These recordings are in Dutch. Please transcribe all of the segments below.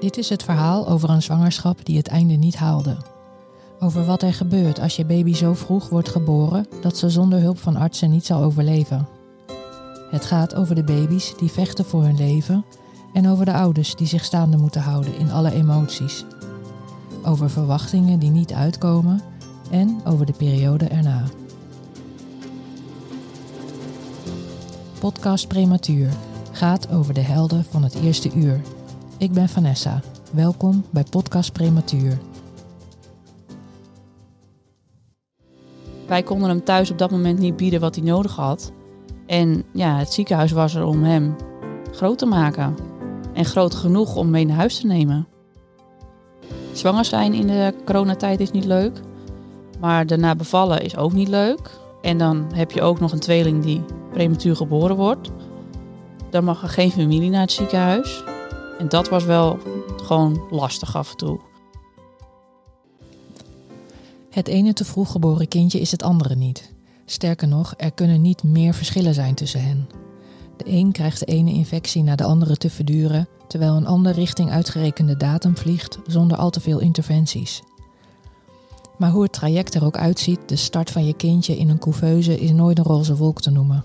Dit is het verhaal over een zwangerschap die het einde niet haalde. Over wat er gebeurt als je baby zo vroeg wordt geboren dat ze zonder hulp van artsen niet zal overleven. Het gaat over de baby's die vechten voor hun leven en over de ouders die zich staande moeten houden in alle emoties. Over verwachtingen die niet uitkomen en over de periode erna. Podcast Prematuur gaat over de helden van het eerste uur. Ik ben Vanessa. Welkom bij Podcast Prematuur. Wij konden hem thuis op dat moment niet bieden wat hij nodig had. En ja, het ziekenhuis was er om hem groot te maken. En groot genoeg om mee naar huis te nemen. Zwanger zijn in de coronatijd is niet leuk. Maar daarna bevallen is ook niet leuk. En dan heb je ook nog een tweeling die prematuur geboren wordt. Dan mag er geen familie naar het ziekenhuis. En dat was wel gewoon lastig af en toe. Het ene te vroeg geboren kindje is het andere niet. Sterker nog, er kunnen niet meer verschillen zijn tussen hen. De een krijgt de ene infectie na de andere te verduren, terwijl een ander richting uitgerekende datum vliegt zonder al te veel interventies. Maar hoe het traject er ook uitziet, de start van je kindje in een couveuse is nooit een roze wolk te noemen.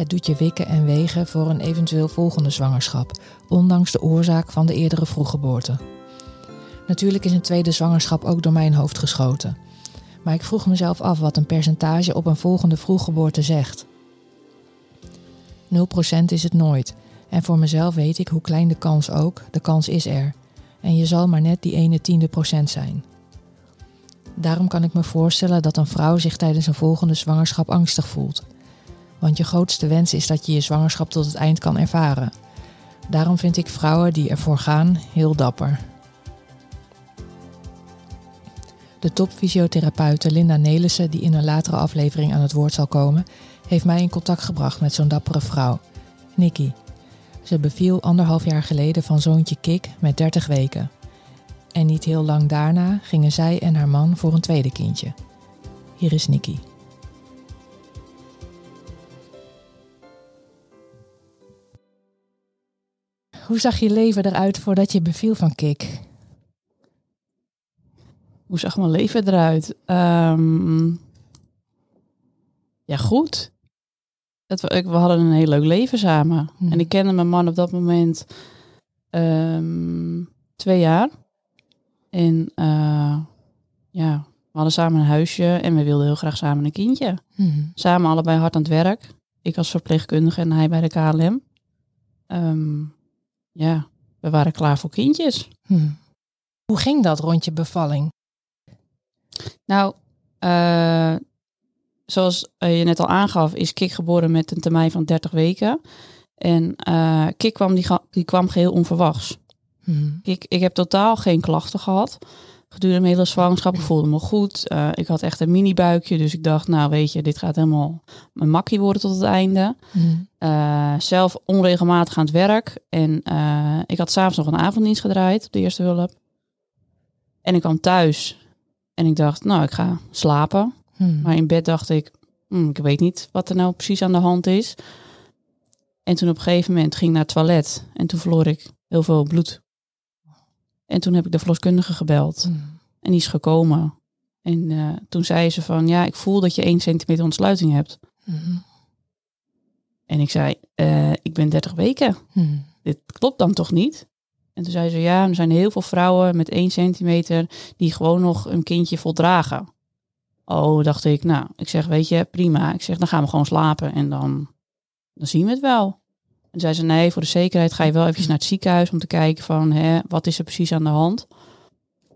Het doet je wikken en wegen voor een eventueel volgende zwangerschap, ondanks de oorzaak van de eerdere vroeggeboorte. Natuurlijk is een tweede zwangerschap ook door mijn hoofd geschoten. Maar ik vroeg mezelf af wat een percentage op een volgende vroeggeboorte zegt. 0% is het nooit. En voor mezelf weet ik hoe klein de kans ook, de kans is er. En je zal maar net die ene tiende procent zijn. Daarom kan ik me voorstellen dat een vrouw zich tijdens een volgende zwangerschap angstig voelt. Want je grootste wens is dat je je zwangerschap tot het eind kan ervaren. Daarom vind ik vrouwen die ervoor gaan heel dapper. De topfysiotherapeute Linda Nelissen, die in een latere aflevering aan het woord zal komen, heeft mij in contact gebracht met zo'n dappere vrouw, Nikki. Ze beviel anderhalf jaar geleden van zoontje Kik met 30 weken. En niet heel lang daarna gingen zij en haar man voor een tweede kindje. Hier is Nikki. Hoe zag je leven eruit voordat je beviel van Kik? Hoe zag mijn leven eruit? Ehm, ja, goed. Het, we hadden een heel leuk leven samen. Hmm. En ik kende mijn man op dat moment ehm, twee jaar. En eh, ja, we hadden samen een huisje en we wilden heel graag samen een kindje. Hmm. Samen allebei hard aan het werk. Ik als verpleegkundige en hij bij de KLM. Ehm, ja, we waren klaar voor kindjes. Hmm. Hoe ging dat rond je bevalling? Nou, eh, zoals eh, je net al aangaf, is Kik geboren met een termijn van 30 weken. En eh Kik kwam, die, die kwam geheel onverwachts. Hmm. Ik, ik heb totaal geen klachten gehad. Gedurende mijn hele zwangerschap, ik voelde me goed. Eh, ik had echt een mini-buikje, dus ik dacht, nou weet je, dit gaat helemaal mijn makkie worden tot het einde. Hmm. Eh, zelf onregelmatig aan het werk. En eh, ik had s'avonds nog een avonddienst gedraaid op de eerste hulp. En ik kwam thuis en ik dacht, nou, ik ga slapen. Hmm. Maar in bed dacht ik, "Hmm, ik weet niet wat er nou precies aan de hand is. En toen op een gegeven moment ging ik naar het toilet en toen verloor ik heel veel bloed. En toen heb ik de verloskundige gebeld Hmm. en die is gekomen. En eh, toen zei ze van, ja, ik voel dat je 1 centimeter ontsluiting hebt. Hmm. En ik zei, "Eh, ik ben 30 weken. Hmm. dit klopt dan toch niet? En toen zei ze, ja, er zijn heel veel vrouwen met 1 centimeter die gewoon nog een kindje voldragen. Oh, dacht ik, nou, ik zeg, weet je, prima. Ik zeg, dan gaan we gewoon slapen en dan, dan zien we het wel. En zei ze, nee, voor de zekerheid ga je wel even naar het ziekenhuis om te kijken van, hè, wat is er precies aan de hand?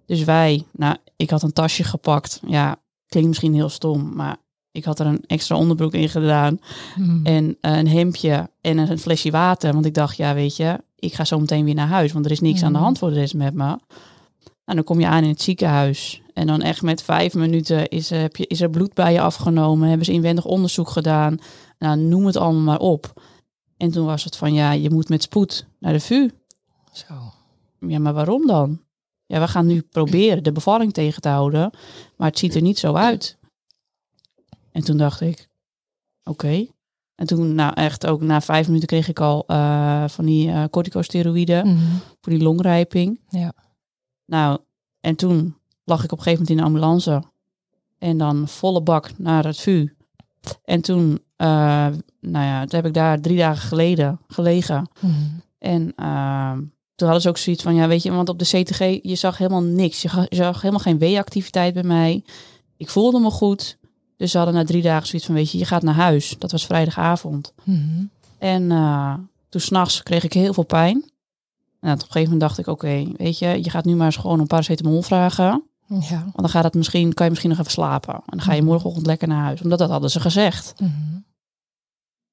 Dus wij, nou, ik had een tasje gepakt. Ja, klinkt misschien heel stom, maar ik had er een extra onderbroek in gedaan Hmm. en een hemdje en een flesje water. Want ik dacht, ja, weet je, ik ga zo meteen weer naar huis, want er is niks aan de Mhm. hand voor de rest met me. En dan kom je aan in het ziekenhuis en dan echt met vijf minuten is, heb je, is er bloed bij je afgenomen, hebben ze inwendig onderzoek gedaan. Nou, noem het allemaal maar op. En toen was het van, ja, je moet met spoed naar de VU. Zo. Ja, maar waarom dan? Ja, we gaan nu proberen de bevalling tegen te houden, maar het ziet er niet zo uit. En toen dacht ik, oké. En toen, nou echt ook na vijf minuten kreeg ik al eh, van die eh corticosteroïden Mhm. voor die longrijping. Ja. Nou, en toen lag ik op een gegeven moment in de ambulance. En dan volle bak naar het VU. En toen, eh, nou ja, toen heb ik daar drie dagen geleden gelegen. Mhm. En ehm, toen hadden ze ook zoiets van, ja, weet je, want op de CTG, je zag helemaal niks. Je, zag helemaal geen W-activiteit bij mij. Ik voelde me goed. Dus ze hadden na drie dagen zoiets van, weet je, je gaat naar huis. Dat was vrijdagavond. Mhm. En eh, toen s'nachts kreeg ik heel veel pijn. En op een gegeven moment dacht ik, oké, weet je, je gaat nu maar eens gewoon een paracetamol vragen. Ja. Want dan gaat het misschien, kan je misschien nog even slapen. En dan ga je Mhm. morgenochtend lekker naar huis. Omdat dat hadden ze gezegd. Mhm.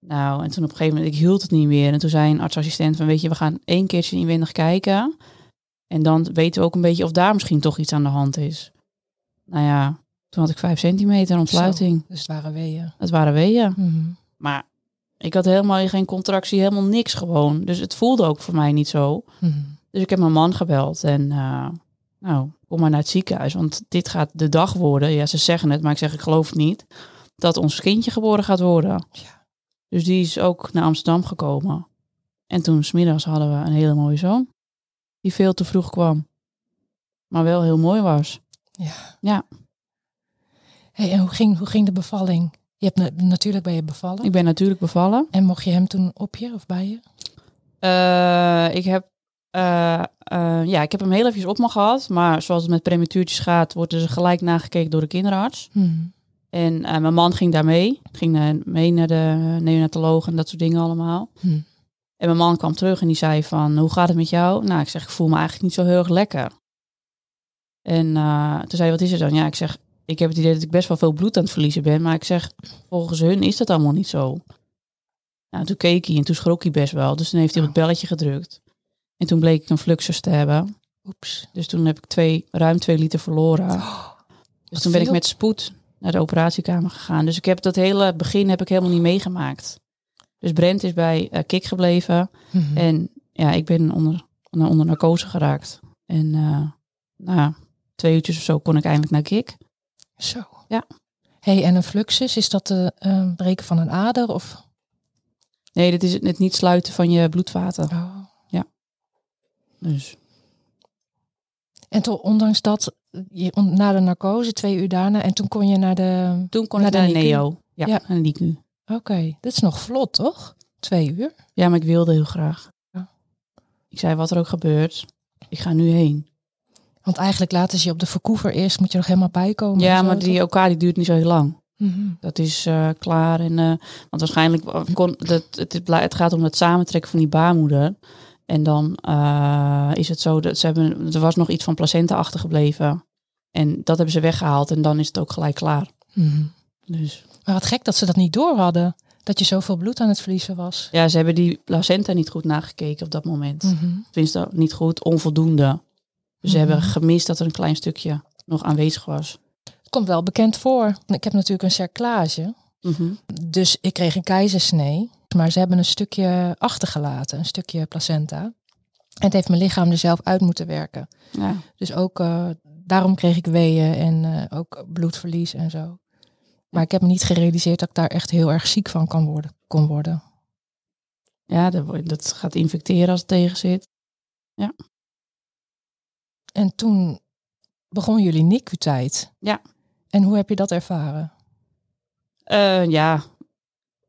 Nou, en toen op een gegeven moment, ik hield het niet meer. En toen zei een artsassistent van, weet je, we gaan één keertje inwendig kijken. En dan weten we ook een beetje of daar misschien toch iets aan de hand is. Nou ja, toen had ik vijf centimeter ontsluiting. Dus het waren weeën. Het waren weeën. Mhm. Maar ik had helemaal geen contractie, helemaal niks gewoon. Dus het voelde ook voor mij niet zo. Mhm. Dus ik heb mijn man gebeld en eh, nou, kom maar naar het ziekenhuis. Want dit gaat de dag worden. Ja, ze zeggen het, maar ik zeg ik geloof het niet. Dat ons kindje geboren gaat worden. Ja. Dus die is ook naar Amsterdam gekomen. En toen smiddags hadden we een hele mooie zoon. Die veel te vroeg kwam. Maar wel heel mooi was. Ja. Ja. Hey, en hoe ging, hoe ging de bevalling? Je hebt na- natuurlijk bij je bevallen. Ik ben natuurlijk bevallen. En mocht je hem toen op je of bij je? Eh, ik heb eh, eh, ja, ik heb hem heel even op me gehad. Maar zoals het met prematuurtjes gaat, worden ze gelijk nagekeken door de kinderarts. Mhm. En eh, mijn man ging daar mee. Ging naar- mee naar de neonatoloog en dat soort dingen allemaal. Mhm. En mijn man kwam terug en die zei van, hoe gaat het met jou? Nou, ik zeg, ik voel me eigenlijk niet zo heel erg lekker. En toen zei hij, wat is er dan? Ja, ik zeg, ik heb het idee dat ik best wel veel bloed aan het verliezen ben. Maar ik zeg, volgens hun is dat allemaal niet zo. Nou, toen keek hij en toen schrok hij best wel. Dus toen heeft hij op het belletje gedrukt. En toen bleek ik een fluxus te hebben. Oeps. Dus toen heb ik twee, ruim twee liter verloren. Dus wat toen ben ik met spoed naar de operatiekamer gegaan. Dus ik heb dat hele begin heb ik helemaal niet meegemaakt. Dus Brent is bij eh, Kik gebleven. Mhm. En ja, ik ben onder, onder, narcose geraakt. En eh nou, twee uurtjes of zo kon ik eindelijk naar Kik. Zo. Ja. Hey, en een fluxus, is dat de eh, breken van een ader? Of? Nee, dit is het niet sluiten van je bloedvaten. Oh. Dus En toch, ondanks dat, je, na de narcose, twee uur daarna, en toen kon je naar de... toen kon Naar ik naar de neo. Ja, Ja. naar de NICU. Oké, dat is nog vlot, toch? Twee uur? Ja, maar ik wilde heel graag. Ja. Ik zei, wat er ook gebeurt, ik ga nu heen. Want eigenlijk laten ze je op de verkoever eerst, moet je nog helemaal bijkomen. en Ja, zo, maar die? OK die duurt niet zo heel lang. Mhm. Dat is eh, klaar. En, eh, want waarschijnlijk kon dat het, het, het gaat om het samentrekken van die baarmoeder. En dan eh, is het zo dat ze hebben, er was nog iets van placenta achtergebleven. En dat hebben ze weggehaald en dan is het ook gelijk klaar. Mhm. Dus Maar wat gek dat ze dat niet door hadden. Dat je zoveel bloed aan het verliezen was. ja, ze hebben die placenta niet goed nagekeken op dat moment. Mhm. Tenminste, niet goed, onvoldoende. Dus ze Mhm. hebben gemist dat er een klein stukje nog aanwezig was. Het komt wel bekend voor. Ik heb natuurlijk een cerclage. Dus ik kreeg een keizersnee. Maar ze hebben een stukje achtergelaten. Een stukje placenta. En het heeft mijn lichaam er zelf uit moeten werken. Ja. Dus ook eh, daarom kreeg ik weeën en eh, ook bloedverlies en zo. Maar ik heb me niet gerealiseerd dat ik daar echt heel erg ziek van kan worden, kon worden. ja, dat, gaat infecteren als het tegen zit. En toen begon jullie NICU-tijd. Ja. En hoe heb je dat ervaren? Eh, ja,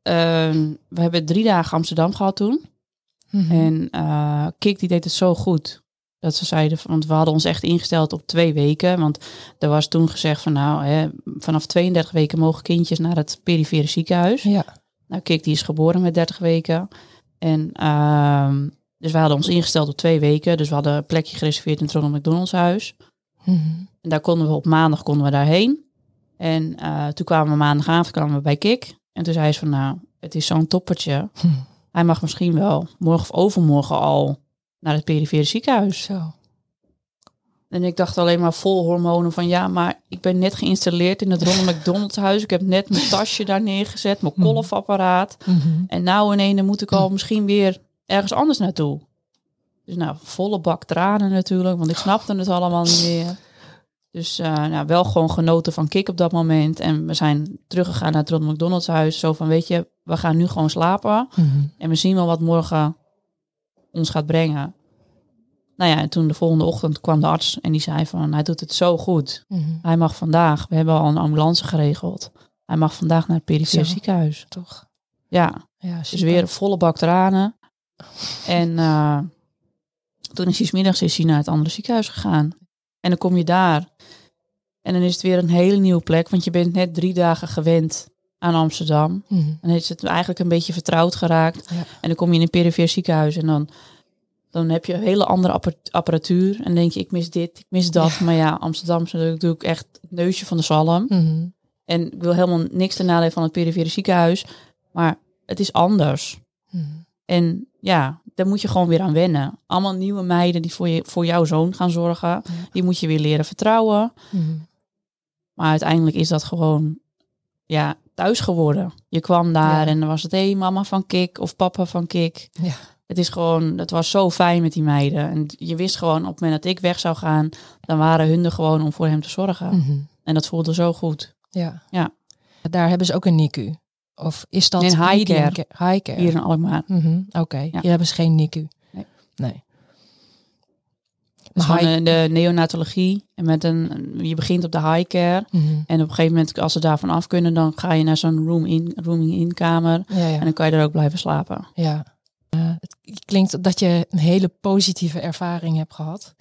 we hebben drie dagen Amsterdam gehad toen. Mhm. En eh Kik die deed het zo goed. Dat ze zeiden, want we hadden ons echt ingesteld op twee weken. Want er was toen gezegd van nou, hè, vanaf 32 weken mogen kindjes naar het perifere ziekenhuis. Ja. Nou, Kik die is geboren met 30 weken. En ehm, dus we hadden ons ingesteld op twee weken. Dus we hadden een plekje gereserveerd in het Ronald McDonald's huis. Mhm. En daar konden we op maandag konden we daarheen. En eh, toen kwamen we maandagavond kwamen we bij Kik. En toen zei ze van nou, het is zo'n toppertje. Hm. Hij mag misschien wel morgen of overmorgen al naar het perifere ziekenhuis. Zo. En ik dacht alleen maar vol hormonen van ja, maar ik ben net geïnstalleerd in het Ronald McDonald's huis. Ik heb net mijn tasje daar neergezet, mijn Mhm. kolfapparaat. Mhm. En nou in ene moet ik al misschien weer ergens anders naartoe. Dus nou, volle bak tranen natuurlijk, want ik snapte het allemaal niet meer. Dus eh, nou, wel gewoon genoten van Kik op dat moment. En we zijn teruggegaan naar het Ronald McDonald's huis. Zo van, weet je, we gaan nu gewoon slapen. Mhm. En we zien wel wat morgen ons gaat brengen. Nou ja, en toen de volgende ochtend kwam de arts en die zei van, hij doet het zo goed. Mhm. Hij mag vandaag, we hebben al een ambulance geregeld. Hij mag vandaag naar het perifere ziekenhuis. Toch? Ja, Ja, dus super. weer een volle bak tranen. En eh, toen is hij 's middags is hij naar het andere ziekenhuis gegaan. En dan kom je daar. En dan is het weer een hele nieuwe plek, want je bent net drie dagen gewend aan Amsterdam. En dan is het eigenlijk een beetje vertrouwd geraakt. Ja. En dan kom je in een perifere ziekenhuis en dan, dan heb je een hele andere appa- apparatuur. En denk je, ik mis dit, ik mis dat. Maar ja, Amsterdam is natuurlijk echt het neusje van de zalm. Mhm. En ik wil helemaal niks ten nadele van het perifere ziekenhuis. Maar het is anders. Mhm. En ja, daar moet je gewoon weer aan wennen. Allemaal nieuwe meiden die voor, je, voor jouw zoon gaan zorgen. Die moet je weer leren vertrouwen. Mhm. Maar uiteindelijk is dat gewoon ja, thuis geworden. Je kwam daar Ja. en dan was het, hé, hey, mama van Kik of papa van Kik. Ja. Het is gewoon, het was zo fijn met die meiden. En je wist gewoon, op het moment dat ik weg zou gaan, dan waren hun er gewoon om voor hem te zorgen. Mhm. En dat voelde zo goed. Ja. Ja. Daar hebben ze ook een NICU. Of is dat een high medium care. ca- High care. Hier in Alkmaar. Mhm, Oké, hier hebben ze geen NICU. Nee. Nee. Dus high- eh, de neonatologie. En met een, je begint op de high care. Mhm. En op een gegeven moment, als ze daarvan af kunnen, dan ga je naar zo'n room in, rooming in kamer. Ja, ja. En dan kan je er ook blijven slapen. ja. Eh, het klinkt dat je een hele positieve ervaring hebt gehad.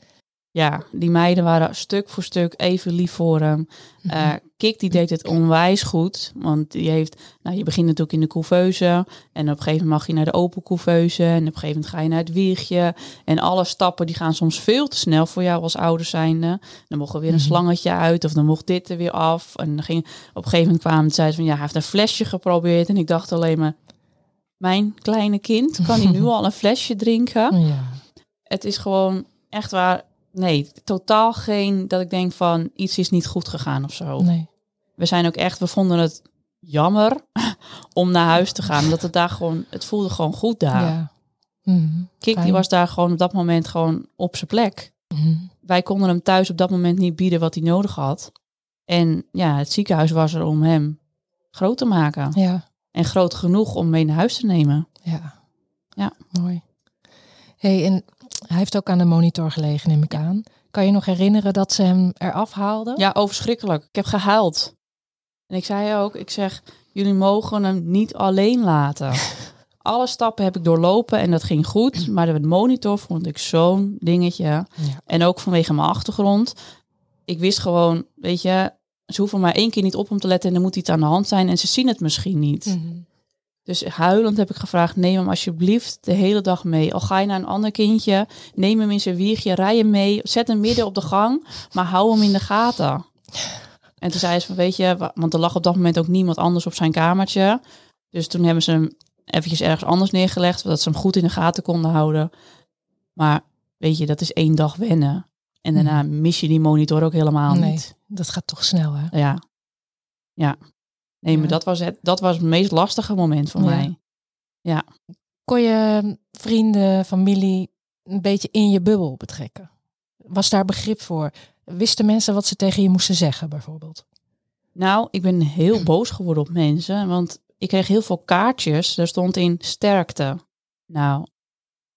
Ja, die meiden waren stuk voor stuk even lief voor hem. Mhm. Eh, Kik die deed het onwijs goed. Want die heeft, nou, je begint natuurlijk in de couveuse. En op een gegeven moment mag je naar de open couveuse. En op een gegeven moment ga je naar het wiegje. En alle stappen die gaan soms veel te snel voor jou als ouder zijnde. Dan mocht er weer een Mhm. slangetje uit. Of dan mocht dit er weer af. En dan ging, op een gegeven moment kwamen ze van ja, hij heeft een flesje geprobeerd. En ik dacht alleen maar, mijn kleine kind, kan hij nu al een flesje drinken? ja. Het is gewoon echt waar. Nee, totaal geen dat ik denk van iets is niet goed gegaan of zo. Nee. We zijn ook echt, we vonden het jammer om naar huis te gaan. Omdat het daar gewoon, het voelde gewoon goed daar. Ja. Mhm. Kik Fijn. die was daar gewoon op dat moment gewoon op zijn plek. Mhm. Wij konden hem thuis op dat moment niet bieden wat hij nodig had. En ja, het ziekenhuis was er om hem groot te maken. Ja. En groot genoeg om mee naar huis te nemen. Ja. Ja. Mooi. Hey, en hij heeft ook aan de monitor gelegen, neem ik aan. Kan je nog herinneren dat ze hem eraf haalden? Ja, overschrikkelijk. Ik heb gehuild. En ik zei ook, ik zeg, jullie mogen hem niet alleen laten. Alle stappen heb ik doorlopen en dat ging goed. Maar de monitor vond ik zo'n dingetje. Ja. En ook vanwege mijn achtergrond. Ik wist gewoon, weet je, ze hoeven maar één keer niet op hem te letten en dan moet iets aan de hand zijn. En ze zien het misschien niet. Mhm. Dus huilend heb ik gevraagd, neem hem alsjeblieft de hele dag mee. Al ga je naar een ander kindje, neem hem in zijn wiegje, rij hem mee, zet hem midden op de gang, maar hou hem in de gaten. En toen zei ze van, weet je, wa- want er lag op dat moment ook niemand anders op zijn kamertje. Dus toen hebben ze hem eventjes ergens anders neergelegd, zodat ze hem goed in de gaten konden houden. Maar weet je, dat is één dag wennen. En daarna mis je die monitor ook helemaal Nee. niet. Dat gaat toch snel, hè? Ja. Ja. Nee, maar Ja. dat was, het, dat was het meest lastige moment voor Ja. mij. Kon je vrienden, familie een beetje in je bubbel betrekken? Was daar begrip voor? Wisten mensen wat ze tegen je moesten zeggen, bijvoorbeeld? Nou, ik ben heel boos geworden op mensen, want ik kreeg heel veel kaartjes. Daar stond in sterkte. Nou,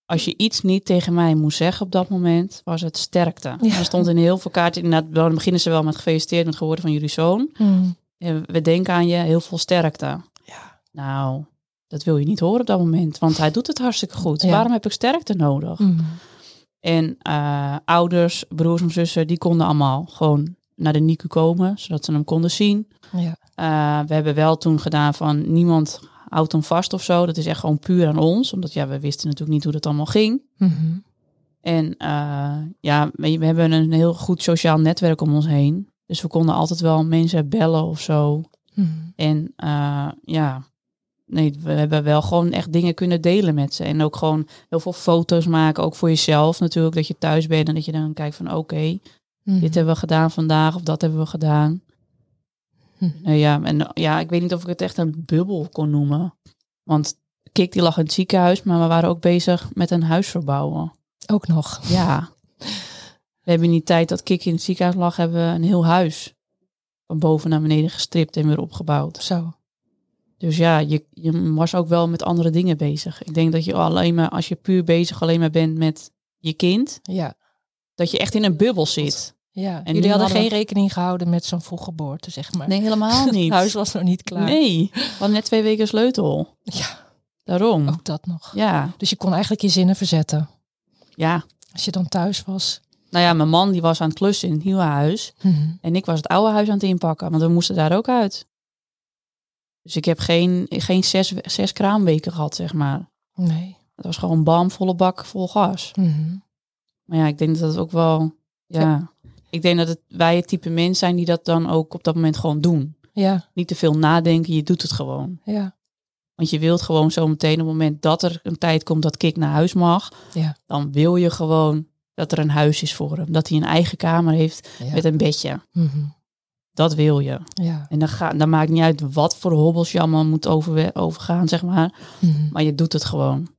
als je iets niet tegen mij moest zeggen op dat moment, was het sterkte. Ja. Er stond in heel veel kaartjes, inderdaad, dan beginnen ze wel met gefeliciteerd met geworden van jullie zoon. En We denken aan je, heel veel sterkte. Ja. Nou, dat wil je niet horen op dat moment, want hij doet het hartstikke goed. Ja. Waarom heb ik sterkte nodig? Mhm. En eh, ouders, broers en zussen, die konden allemaal gewoon naar de NICU komen, zodat ze hem konden zien. Ja. Uh, we hebben wel toen gedaan van niemand houdt hem vast of zo. Dat is echt gewoon puur aan ons. Omdat ja, we wisten natuurlijk niet hoe dat allemaal ging. Mhm. En uh, ja, we, we hebben een heel goed sociaal netwerk om ons heen. Dus we konden altijd wel mensen bellen of zo. Mhm. En uh, ja, nee, we hebben wel gewoon echt dingen kunnen delen met ze. En ook gewoon heel veel foto's maken. Ook voor jezelf natuurlijk. Dat je thuis bent en dat je dan kijkt van oké, okay, Mhm. dit hebben we gedaan vandaag of dat hebben we gedaan. Hm. Nou ja, en ja, ik weet niet of ik het echt een bubbel kon noemen. Want Kik die lag in het ziekenhuis, maar we waren ook bezig met een huis verbouwen. Ook nog. Ja. We hebben in die tijd dat Kik in het ziekenhuis lag, hebben we een heel huis van boven naar beneden gestript en weer opgebouwd. Zo. Dus ja, je, je was ook wel met andere dingen bezig. Ik denk dat je alleen maar, als je puur bezig alleen maar bent met je kind, Ja. dat je echt in een bubbel zit. ja. En Jullie hadden hadden- geen rekening gehouden met zo'n vroeg geboorte, zeg maar. Nee, helemaal niet. Het huis was nog niet klaar. Nee, we hadden net twee weken sleutel. Ja, Daarom. ook dat nog. Ja, Dus je kon eigenlijk je zinnen verzetten. ja. Als je dan thuis was. Nou ja, mijn man die was aan het klussen in het nieuwe huis. Mhm. En ik was het oude huis aan het inpakken, want we moesten daar ook uit. Dus ik heb geen, geen zes, zes kraamweken gehad, zeg maar. Nee. Het was gewoon bam, volle bak, vol gas. Mhm. Maar ja, ik denk dat het ook wel... Ja, ik denk dat het, wij het type mens zijn die dat dan ook op dat moment gewoon doen. Ja, Niet te veel nadenken, je doet het gewoon. ja, Want je wilt gewoon zo meteen op het moment dat er een tijd komt dat Kik naar huis mag, ja. dan wil je gewoon dat er een huis is voor hem. Dat hij een eigen kamer heeft ja. met een bedje. Mhm. Dat wil je. ja. En dan, ga, dan maakt niet uit wat voor hobbels je allemaal moet overgaan, zeg maar. Mhm. Maar je doet het gewoon.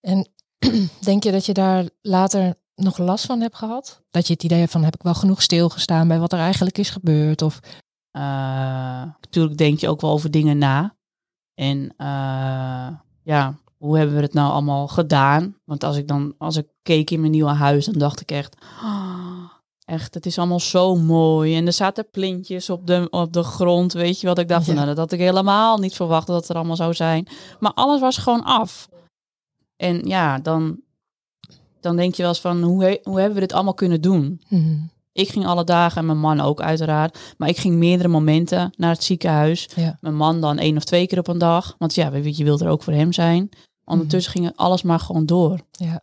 En denk je dat je daar later nog last van hebt gehad? Dat je het idee hebt van heb ik wel genoeg stilgestaan bij wat er eigenlijk is gebeurd? Of Eh, natuurlijk denk je ook wel over dingen na. En eh, ja, hoe hebben we het nou allemaal gedaan? Want als ik dan, als ik keek in mijn nieuwe huis, dan dacht ik echt, "Ah, echt, het is allemaal zo mooi. En er zaten plintjes op de, op de grond, weet je wat? Ik dacht van, nou, dat had ik helemaal niet verwacht dat het er allemaal zou zijn. Maar alles was gewoon af. En ja, dan, dan denk je wel eens van, hoe, he- hoe hebben we dit allemaal kunnen doen? Mhm. Ik ging alle dagen en mijn man ook uiteraard. Maar ik ging meerdere momenten naar het ziekenhuis. Ja. Mijn man dan één of twee keer op een dag. Want ja, weet je, je wil er ook voor hem zijn. Ondertussen ging alles maar gewoon door. ja,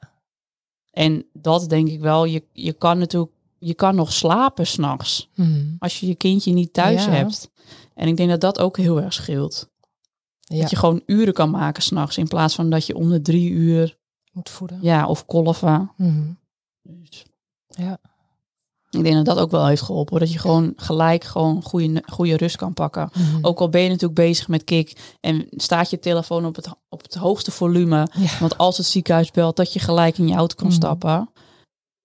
En dat denk ik wel. Je, je kan natuurlijk, je kan nog slapen s'nachts. Mhm. Als je je kindje niet thuis Ja. hebt. En ik denk dat dat ook heel erg scheelt. ja. Dat je gewoon uren kan maken s'nachts. In plaats van dat je om de drie uur, moet voeden. ja, of kolven. Mhm. Dus Ja. Ik denk dat dat ook wel heeft geholpen. hoor. Dat je gewoon gelijk gewoon goede, goede rust kan pakken. Mhm. Ook al ben je natuurlijk bezig met kik en staat je telefoon op het, op het hoogste volume. Ja. Want als het ziekenhuis belt, dat je gelijk in je auto kan Mhm. stappen.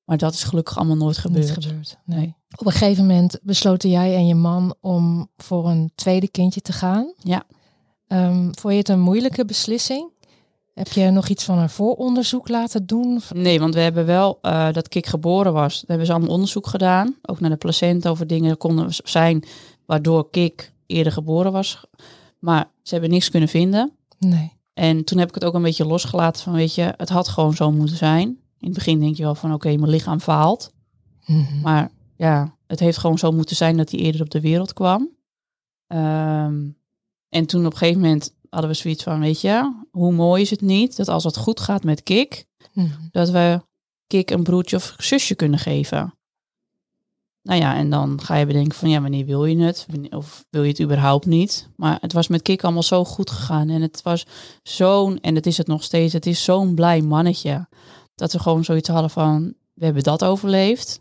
Maar dat is gelukkig allemaal nooit gebeurd. Niet gebeurd. Nee. Op een gegeven moment besloten jij en je man om voor een tweede kindje te gaan. Ja. Ehm, vond je het een moeilijke beslissing? Heb je nog iets van een vooronderzoek laten doen? Nee, want we hebben wel, eh, dat Kik geboren was, daar hebben ze allemaal onderzoek gedaan. Ook naar de placenta over dingen konden zijn waardoor Kik eerder geboren was. Maar ze hebben niks kunnen vinden. Nee. En toen heb ik het ook een beetje losgelaten van, weet je, het had gewoon zo moeten zijn. In het begin denk je wel van, oké, mijn lichaam faalt. Mhm. Maar ja, het heeft gewoon zo moeten zijn dat hij eerder op de wereld kwam. Ehm, en toen op een gegeven moment hadden we zoiets van, weet je, hoe mooi is het niet dat als het goed gaat met Kik, Mhm. dat we Kik een broertje of zusje kunnen geven. Nou ja, en dan ga je bedenken van, ja, wanneer wil je het? Of wil je het überhaupt niet? Maar het was met Kik allemaal zo goed gegaan. En het was zo'n, en het is het nog steeds, het is zo'n blij mannetje. Dat we gewoon zoiets hadden van, we hebben dat overleefd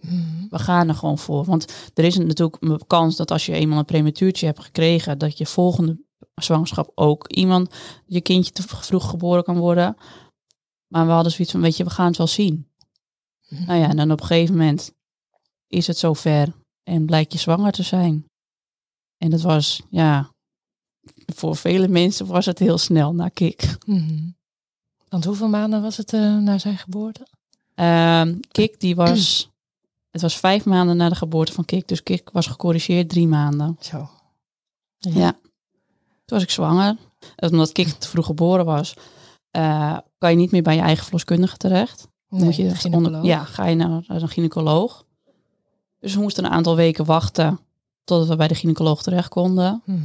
Mhm. we gaan er gewoon voor. Want er is natuurlijk een kans dat als je eenmaal een prematuurtje hebt gekregen, dat je volgende zwangerschap ook iemand, je kindje te vroeg geboren kan worden. Maar we hadden zoiets van, weet je, we gaan het wel zien. Mhm. Nou ja, en dan op een gegeven moment is het zover en blijkt je zwanger te zijn. En dat was, ja, voor vele mensen was het heel snel na Kik. Mhm. Want hoeveel maanden was het eh, na zijn geboorte? Ehm, Kik, die was, het was vijf maanden na de geboorte van Kik, dus Kik was gecorrigeerd drie maanden. Zo. Ja. Toen was ik zwanger. En Omdat Kik te vroeg geboren was, eh, kan je niet meer bij je eigen verloskundige terecht. Dan Nee, moet je onder- ja, ga je naar een gynaecoloog. Dus we moesten een aantal weken wachten totdat we bij de gynaecoloog terecht konden. Mhm.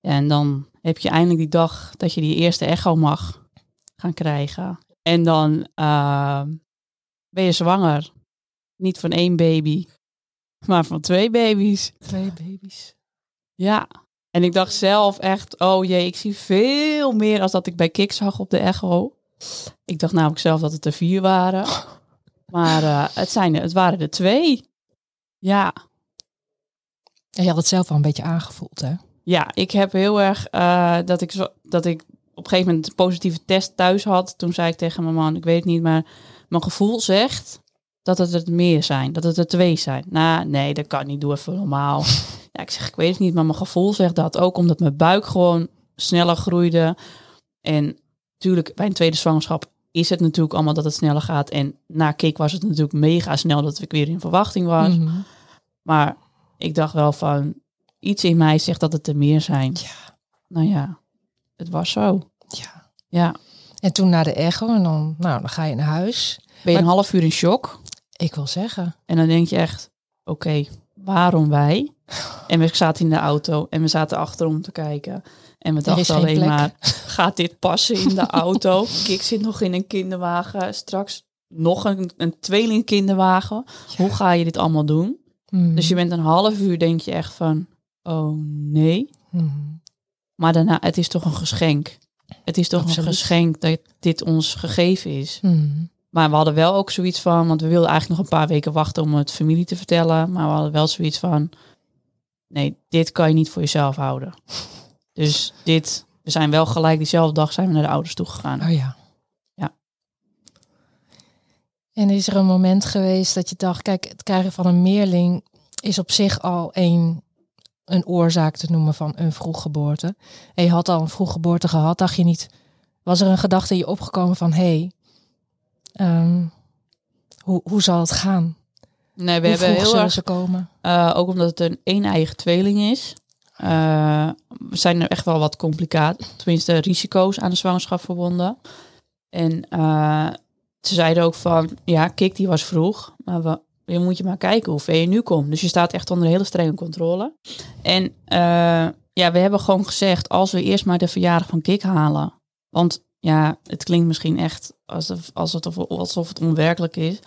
En dan heb je eindelijk die dag dat je die eerste echo mag gaan krijgen. En dan eh, ben je zwanger. Niet van één baby, maar van twee baby's. Twee baby's. Ja. En ik dacht zelf echt, oh jee, ik zie veel meer als dat ik bij Kik zag op de echo. Ik dacht namelijk zelf dat het er vier waren. Maar eh, het, zijn, het waren er twee. Ja, En je had het zelf al een beetje aangevoeld, hè? ja ik heb heel erg eh, dat, ik zo, dat ik op een gegeven moment een positieve test thuis had. Toen zei ik tegen mijn man, ik weet het niet, maar mijn gevoel zegt dat het er meer zijn. Dat het er twee zijn. Nou, nee, dat kan niet. Doe even normaal. Ja, ik zeg, ik weet het niet, maar mijn gevoel zegt dat ook omdat mijn buik gewoon sneller groeide. En natuurlijk, bij een tweede zwangerschap is het natuurlijk allemaal dat het sneller gaat. En na Kik was het natuurlijk mega snel dat ik weer in verwachting was. Mhm. Maar ik dacht wel van, iets in mij zegt dat het er meer zijn. Ja. Nou ja, het was zo. ja. Ja. En toen naar de echo en dan, nou, dan ga je naar huis. Ben je Maar- een half uur in shock. Ik wil zeggen, En dan denk je echt, oké, waarom wij? En we zaten in de auto en we zaten achterom te kijken. En we dachten alleen plek. maar, gaat dit passen in de auto? Ik zit nog in een kinderwagen. Straks nog een, een tweeling kinderwagen. Hoe ga je dit allemaal doen? mhm. Dus je bent een half uur denk je echt van, oh nee. Mhm. Maar daarna, het is toch een geschenk. Het is toch Absoluut. een geschenk dat dit ons gegeven is. Mhm. Maar we hadden wel ook zoiets van, want we wilden eigenlijk nog een paar weken wachten om het familie te vertellen. Maar we hadden wel zoiets van, nee, dit kan je niet voor jezelf houden. Dus dit, we zijn wel gelijk diezelfde dag zijn we naar de ouders toe gegaan. Oh ja. Ja. En is er een moment geweest dat je dacht, kijk, het krijgen van een meerling is op zich al een, een oorzaak te noemen van een vroeggeboorte. En je had al een vroeggeboorte gehad, dacht je niet, was er een gedachte in je opgekomen van, hé, hey, ehm, hoe, hoe zal het gaan? Nee, we hoe hebben heel erg, komen? eh, ook omdat het een een eigen tweeling is, eh, zijn er echt wel wat complicaties, tenminste risico's aan de zwangerschap verbonden. En eh, ze zeiden ook van, ja, Kik die was vroeg, maar we, je moet je maar kijken hoe ver je nu komt. Dus je staat echt onder hele strenge controle. En ja, we hebben gewoon gezegd, als we eerst maar de verjaardag van Kik halen. Want ja, het klinkt misschien echt alsof, alsof, alsof het onwerkelijk is.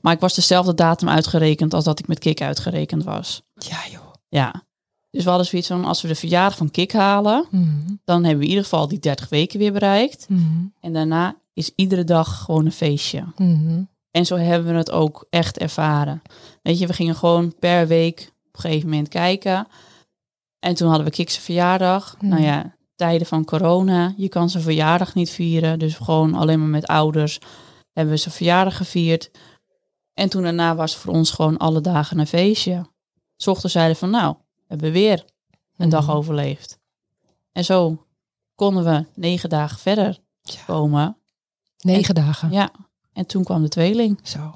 Maar ik was dezelfde datum uitgerekend als dat ik met Kik uitgerekend was. Ja joh. Ja. Dus we hadden zoiets van, als we de verjaardag van Kik halen, Mhm. dan hebben we in ieder geval die 30 weken weer bereikt. Mhm. En daarna is iedere dag gewoon een feestje. Mhm. En zo hebben we het ook echt ervaren. Weet je, we gingen gewoon per week op een gegeven moment kijken. En toen hadden we Kikse verjaardag. Nou ja, tijden van corona. Je kan zijn verjaardag niet vieren. Dus gewoon alleen maar met ouders hebben we zijn verjaardag gevierd. En toen daarna was voor ons gewoon alle dagen een feestje. S ochtends zeiden van nou, we hebben weer een dag Mhm. overleefd. En zo konden we negen dagen verder komen. Negen dagen. Ja, en toen kwam de tweeling. Zo,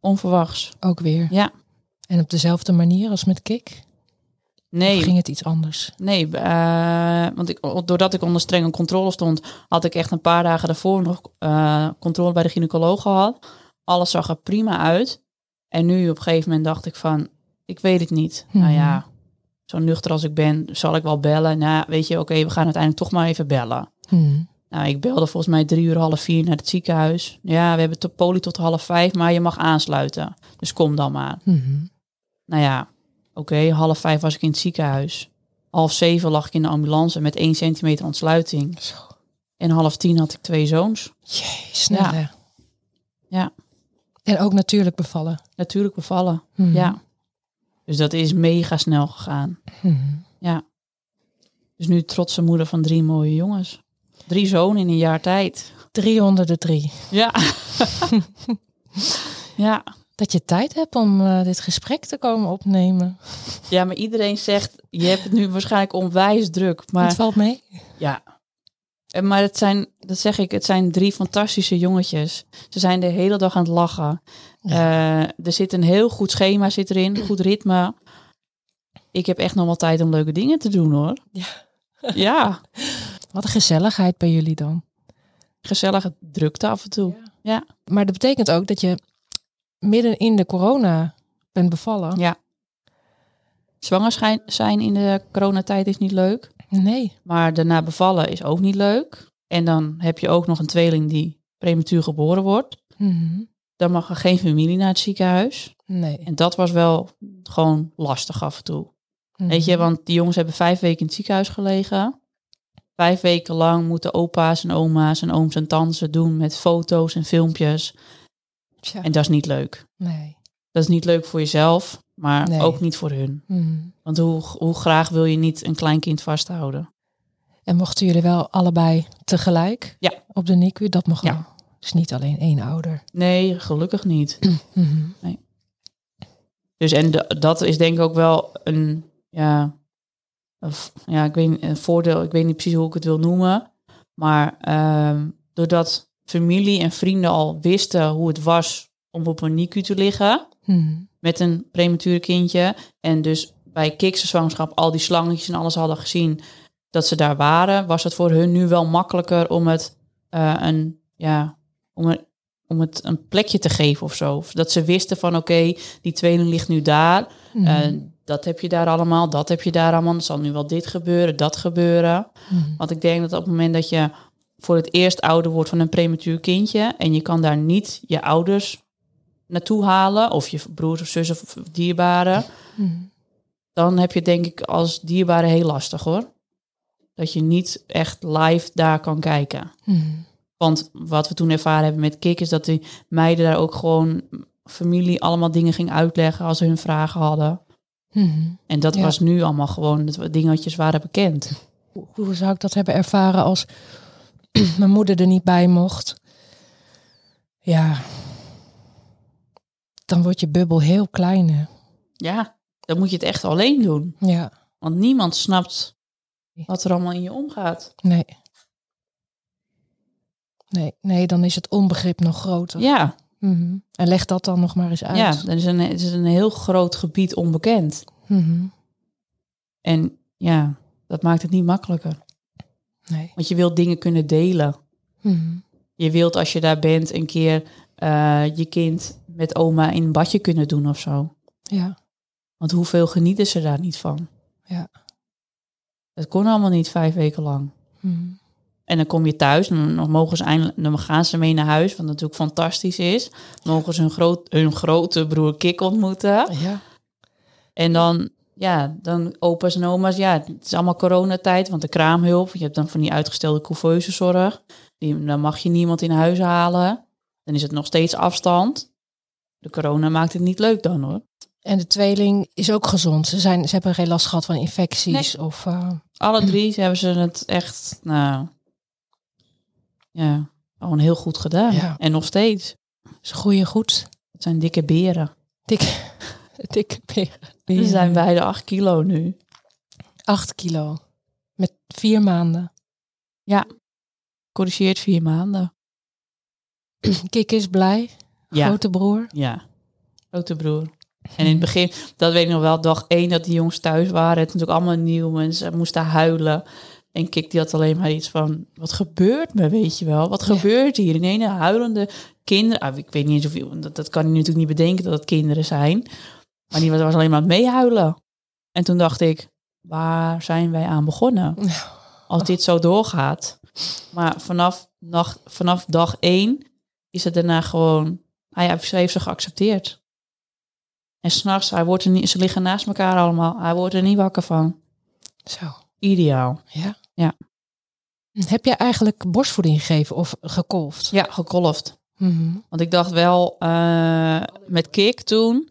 Onverwachts. ook weer. Ja. En op dezelfde manier als met Kik? Of Nee, ging het iets anders? nee eh, want ik, doordat ik onder strenge controle stond, had ik echt een paar dagen daarvoor nog eh, controle bij de gynaecoloog gehad. Alles zag er prima uit. En nu op een gegeven moment dacht ik van, ik weet het niet. Nou Mhm. ja, zo nuchter als ik ben, zal ik wel bellen. Nou, weet je, oké, we gaan uiteindelijk toch maar even bellen. Mhm. Nou, ik belde volgens mij drie uur, half vier naar het ziekenhuis. Ja, we hebben de poli tot half vijf, maar je mag aansluiten. Dus kom dan maar. Mhm. Nou ja, oké, half vijf was ik in het ziekenhuis. Half zeven lag ik in de ambulance met één centimeter ontsluiting. Zo. En half tien had ik twee zoons. Jee, snel Ja. hè? Ja. En ook natuurlijk bevallen. Natuurlijk bevallen. Mhm. Ja. Dus dat is mega snel gegaan. Mhm. Ja. Dus nu trotse moeder van drie mooie jongens. Drie zonen in een jaar tijd. Drie onder de drie. Ja. ja. Dat je tijd hebt om eh, dit gesprek te komen opnemen. Ja, maar iedereen zegt, je hebt het nu waarschijnlijk onwijs druk. Maar Het valt mee. Ja. En Maar het zijn, dat zeg ik, het zijn drie fantastische jongetjes. Ze zijn de hele dag aan het lachen. Eh, er zit een heel goed schema zit erin, goed ritme. Ik heb echt nog wel tijd om leuke dingen te doen hoor. Ja. Ja, Wat een gezelligheid bij jullie dan. gezellige drukte af en toe. Ja. Maar dat betekent ook dat je midden in de corona bent bevallen. Ja. Zwanger schijn- zijn in de coronatijd is niet leuk. Nee. Maar daarna bevallen is ook niet leuk. En dan heb je ook nog een tweeling die prematuur geboren wordt. Mhm. Dan mag er geen familie naar het ziekenhuis. Nee. En dat was wel gewoon lastig af en toe. Weet je, Mhm. want die jongens hebben vijf weken in het ziekenhuis gelegen. Vijf weken lang moeten opa's en oma's en ooms en tantes doen met foto's en filmpjes. Tja. En dat is niet leuk. Nee. Dat is niet leuk voor jezelf, maar Nee. ook niet voor hun. Mhm. Want hoe, hoe graag wil je niet een klein kind vasthouden? En mochten jullie wel allebei tegelijk Ja. op de NICU? Dat mag Ja. wel. Dus niet alleen één ouder. Nee, gelukkig niet. Mhm. Dus en de- dat is denk ik ook wel een ja, ja, ik weet een voordeel, ik weet niet precies hoe ik het wil noemen. Maar ehm, doordat familie en vrienden al wisten hoe het was om op een NICU te liggen Mhm. met een premature kindje. En dus bij Kikse zwangerschap al die slangetjes en alles hadden gezien dat ze daar waren, was het voor hun nu wel makkelijker om het eh, een ja, om, een, om het een plekje te geven of zo. Of dat ze wisten van oké, die tweeling ligt nu daar. Mhm. eh, dat heb je daar allemaal, dat heb je daar allemaal. Er zal nu wel dit gebeuren, dat gebeuren. Mhm. Want ik denk dat op het moment dat je voor het eerst ouder wordt van een prematuur kindje en je kan daar niet je ouders naartoe halen of je broers of zussen of dierbaren, Mhm. dan heb je denk ik als dierbare heel lastig hoor. Dat je niet echt live daar kan kijken. Mhm. Want wat we toen ervaren hebben met Kik is dat die meiden daar ook gewoon familie allemaal dingen ging uitleggen als ze hun vragen hadden. Mhm. En dat Ja. was nu allemaal gewoon dat we dingetjes waren bekend. Hoe zou ik dat hebben ervaren als mijn moeder er niet bij mocht? Ja, dan wordt je bubbel heel klein. hè. Ja, dan moet je het echt alleen doen. Ja, Want niemand snapt wat er allemaal in je omgaat. nee. Nee, nee, dan is het onbegrip nog groter. Ja, Mhm. En leg dat dan nog maar eens uit. ja dan is een, het is een heel groot gebied onbekend. Mhm. En ja, dat maakt het niet makkelijker. Nee. Want je wilt dingen kunnen delen. Mhm. Je wilt als je daar bent een keer eh, je kind met oma in een badje kunnen doen of zo. Ja, Want hoeveel genieten ze daar niet van? Ja. Dat kon allemaal niet vijf weken lang. Mhm. En dan kom je thuis en dan mogen ze eindelijk, dan gaan ze mee naar huis, wat natuurlijk fantastisch is. Mogen ze hun, groot, hun grote broer Kik ontmoeten. ja. En dan, ja, dan opa's en oma's, ja, het is allemaal coronatijd, want de kraamhulp, je hebt dan van die uitgestelde couveusezorg, die, dan mag je niemand in huis halen. Dan is het nog steeds afstand. De corona maakt het niet leuk dan hoor. En de tweeling is ook gezond. Ze, zijn, ze hebben geen last gehad van infecties. Of, eh, Alle drie hebben ze het echt, nou, ja, gewoon heel goed gedaan. Ja. En nog steeds. ze groeien goed. Het zijn dikke beren. Dikke, dikke beren. Ze zijn beide acht kilo nu. Acht kilo. Met vier maanden. Corrigeert vier maanden. Kik is blij. Ja. Grote broer. Ja, grote broer. En in het begin, dat weet ik nog wel, dag één dat die jongens thuis waren. Het natuurlijk allemaal nieuw. Mensen moesten huilen. En Kik die had alleen maar iets van, wat gebeurt me, weet je wel? Wat Ja. gebeurt hier? In ene huilende kinderen. Ah, ik weet niet eens hoeveel, dat, dat kan hij natuurlijk niet bedenken dat het kinderen zijn. Maar die was, alleen maar aan het meehuilen. En toen dacht ik, waar zijn wij aan begonnen? Als dit zo doorgaat. Maar vanaf, nacht, vanaf dag één is het daarna gewoon, hij heeft, ze geaccepteerd. En s'nachts, hij wordt er niet, ze liggen naast elkaar allemaal. Hij wordt er niet wakker van. Zo. Ideaal. Ja. Ja. Heb jij eigenlijk borstvoeding gegeven of gekolfd? Ja, gekolfd. Mhm. Want ik dacht wel, eh, met Kik toen,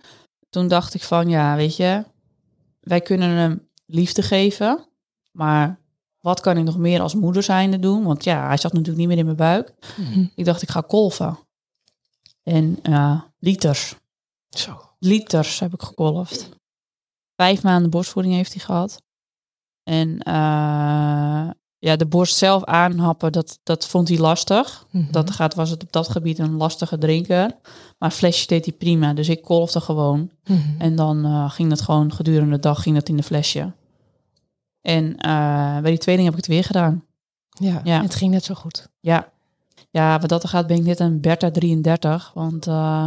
toen dacht ik van, ja, weet je, wij kunnen hem liefde geven, maar wat kan ik nog meer als moeder zijnde doen? Want ja, hij zat natuurlijk niet meer in mijn buik. Mhm. Ik dacht, ik ga kolven. En ja, liters. Zo. liters heb ik gekolfd. Vijf maanden borstvoeding heeft hij gehad. En eh, ja, de borst zelf aanhappen, dat, dat vond hij lastig. Mhm. Dat gaat, was het op dat gebied een lastige drinker. Maar flesje deed hij prima. Dus ik kolfde gewoon. Mhm. En dan eh, ging dat gewoon gedurende de dag ging dat in de flesje. En eh, bij die tweeling heb ik het weer gedaan. ja. ja. het ging net zo goed. Ja, ja wat dat er gaat ben ik net een Bertha 33. Want eh,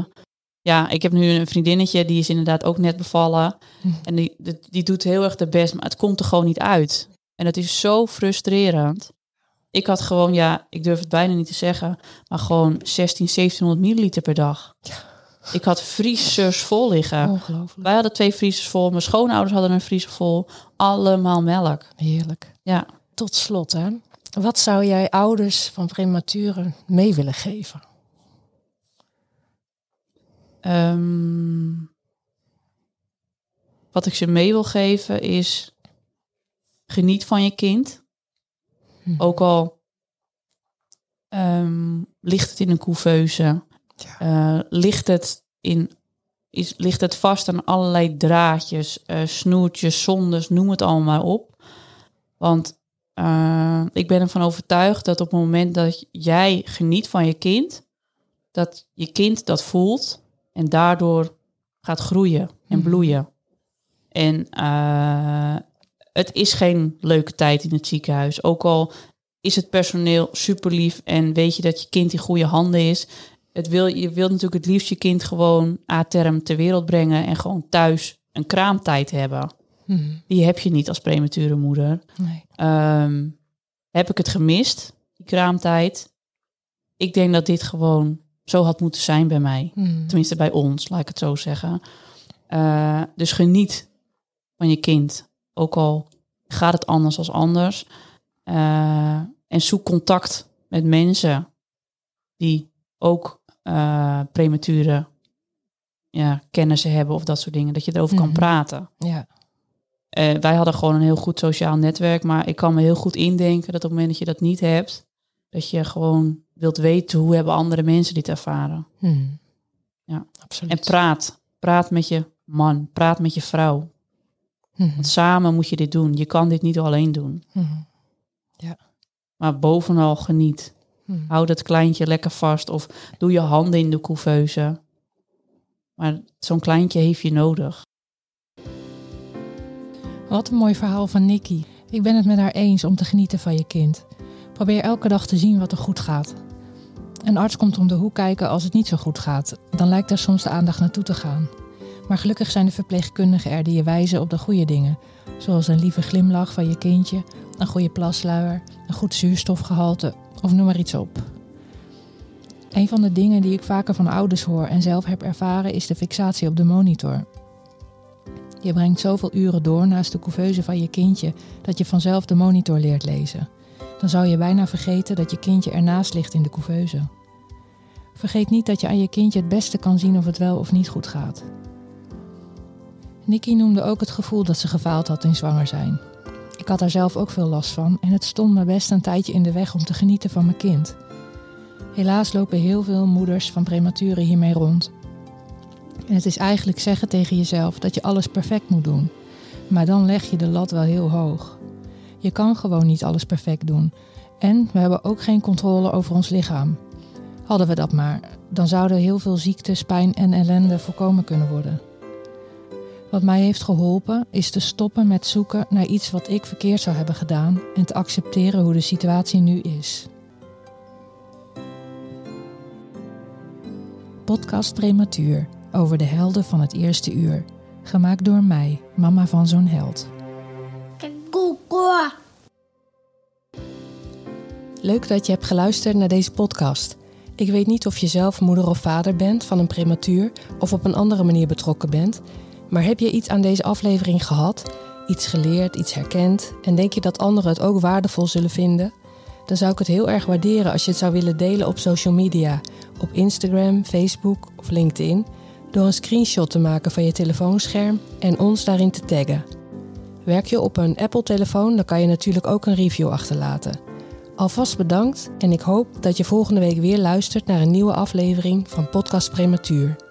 ja, ik heb nu een vriendinnetje, die is inderdaad ook net bevallen. Mhm. En die, die, die doet heel erg de best, maar het komt er gewoon niet uit. En dat is zo frustrerend. Ik had gewoon, ja, ik durf het bijna niet te zeggen, maar gewoon 16, 1700 milliliter per dag. Ik had vriezers vol liggen. Ongelooflijk. Wij hadden twee vriezers vol, mijn schoonouders hadden een vriezer vol. Allemaal melk. Heerlijk. Ja. Tot slot, hè. Wat zou jij ouders van prematuren mee willen geven? Ehm, wat ik ze mee wil geven is geniet van je kind. Mhm. Ook al ehm, ligt het in een couveuse, Ja. eh, ligt het in is, ligt het vast aan allerlei draadjes, eh, snoertjes, zondes, noem het allemaal maar op. Want uh, ik ben ervan overtuigd dat op het moment dat jij geniet van je kind, dat je kind dat voelt en daardoor gaat groeien en Mhm. bloeien. En uh, het is geen leuke tijd in het ziekenhuis. Ook al is het personeel super lief en weet je dat je kind in goede handen is. Het wil, je wilt natuurlijk het liefst je kind gewoon a-term ter wereld brengen en gewoon thuis een kraamtijd hebben. Mhm. Die heb je niet als premature moeder. Nee. Ehm, heb ik het gemist, die kraamtijd? Ik denk dat dit gewoon zo had moeten zijn bij mij. Mhm. Tenminste bij ons, laat ik het zo zeggen. Uh, dus geniet van je kind. Ook al gaat het anders als anders. Uh, en zoek contact met mensen die ook uh, premature ja, kennissen hebben of dat soort dingen. Dat je erover Mhm. kan praten. Ja. Uh, wij hadden gewoon een heel goed sociaal netwerk, maar ik kan me heel goed indenken dat op het moment dat je dat niet hebt, dat je gewoon wilt weten hoe hebben andere mensen dit ervaren. Mhm. Ja. Absoluut. En praat. Praat met je man, praat met je vrouw. Mhm. Want samen moet je dit doen. Je kan dit niet alleen doen. Mhm. Maar bovenal geniet. Mhm. Hou dat kleintje lekker vast of doe je handen in de couveuse. Maar zo'n kleintje heeft je nodig. Wat een mooi verhaal van Nikki. Ik ben het met haar eens om te genieten van je kind. Probeer elke dag te zien wat er goed gaat. Een arts komt om de hoek kijken als het niet zo goed gaat. Dan lijkt er soms de aandacht naartoe te gaan. Maar gelukkig zijn de verpleegkundigen er die je wijzen op de goede dingen. Zoals een lieve glimlach van je kindje, een goede plasluier, een goed zuurstofgehalte of noem maar iets op. Een van de dingen die ik vaker van ouders hoor en zelf heb ervaren is de fixatie op de monitor. Je brengt zoveel uren door naast de couveuse van je kindje dat je vanzelf de monitor leert lezen. Dan zou je bijna vergeten dat je kindje ernaast ligt in de couveuse. Vergeet niet dat je aan je kindje het beste kan zien of het wel of niet goed gaat. Nikki noemde ook het gevoel dat ze gefaald had in zwanger zijn. Ik had daar zelf ook veel last van en het stond me best een tijdje in de weg om te genieten van mijn kind. Helaas lopen heel veel moeders van prematuren hiermee rond. En het is eigenlijk zeggen tegen jezelf dat je alles perfect moet doen. Maar dan leg je de lat wel heel hoog. Je kan gewoon niet alles perfect doen. En we hebben ook geen controle over ons lichaam. Hadden we dat maar, dan zouden heel veel ziektes, pijn en ellende voorkomen kunnen worden. Wat mij heeft geholpen is te stoppen met zoeken naar iets wat ik verkeerd zou hebben gedaan en te accepteren hoe de situatie nu is. Podcast Prematuur over de helden van het eerste uur. Gemaakt door mij, mama van zo'n held. Leuk dat je hebt geluisterd naar deze podcast. Ik weet niet of je zelf moeder of vader bent van een prematuur of op een andere manier betrokken bent, maar heb je iets aan deze aflevering gehad, iets geleerd, iets herkend en denk je dat anderen het ook waardevol zullen vinden? Dan zou ik het heel erg waarderen als je het zou willen delen op social media, op Instagram, Facebook of LinkedIn, door een screenshot te maken van je telefoonscherm en ons daarin te taggen. Werk je op een Apple-telefoon, dan kan je natuurlijk ook een review achterlaten. Alvast bedankt en ik hoop dat je volgende week weer luistert naar een nieuwe aflevering van Podcast Prematuur.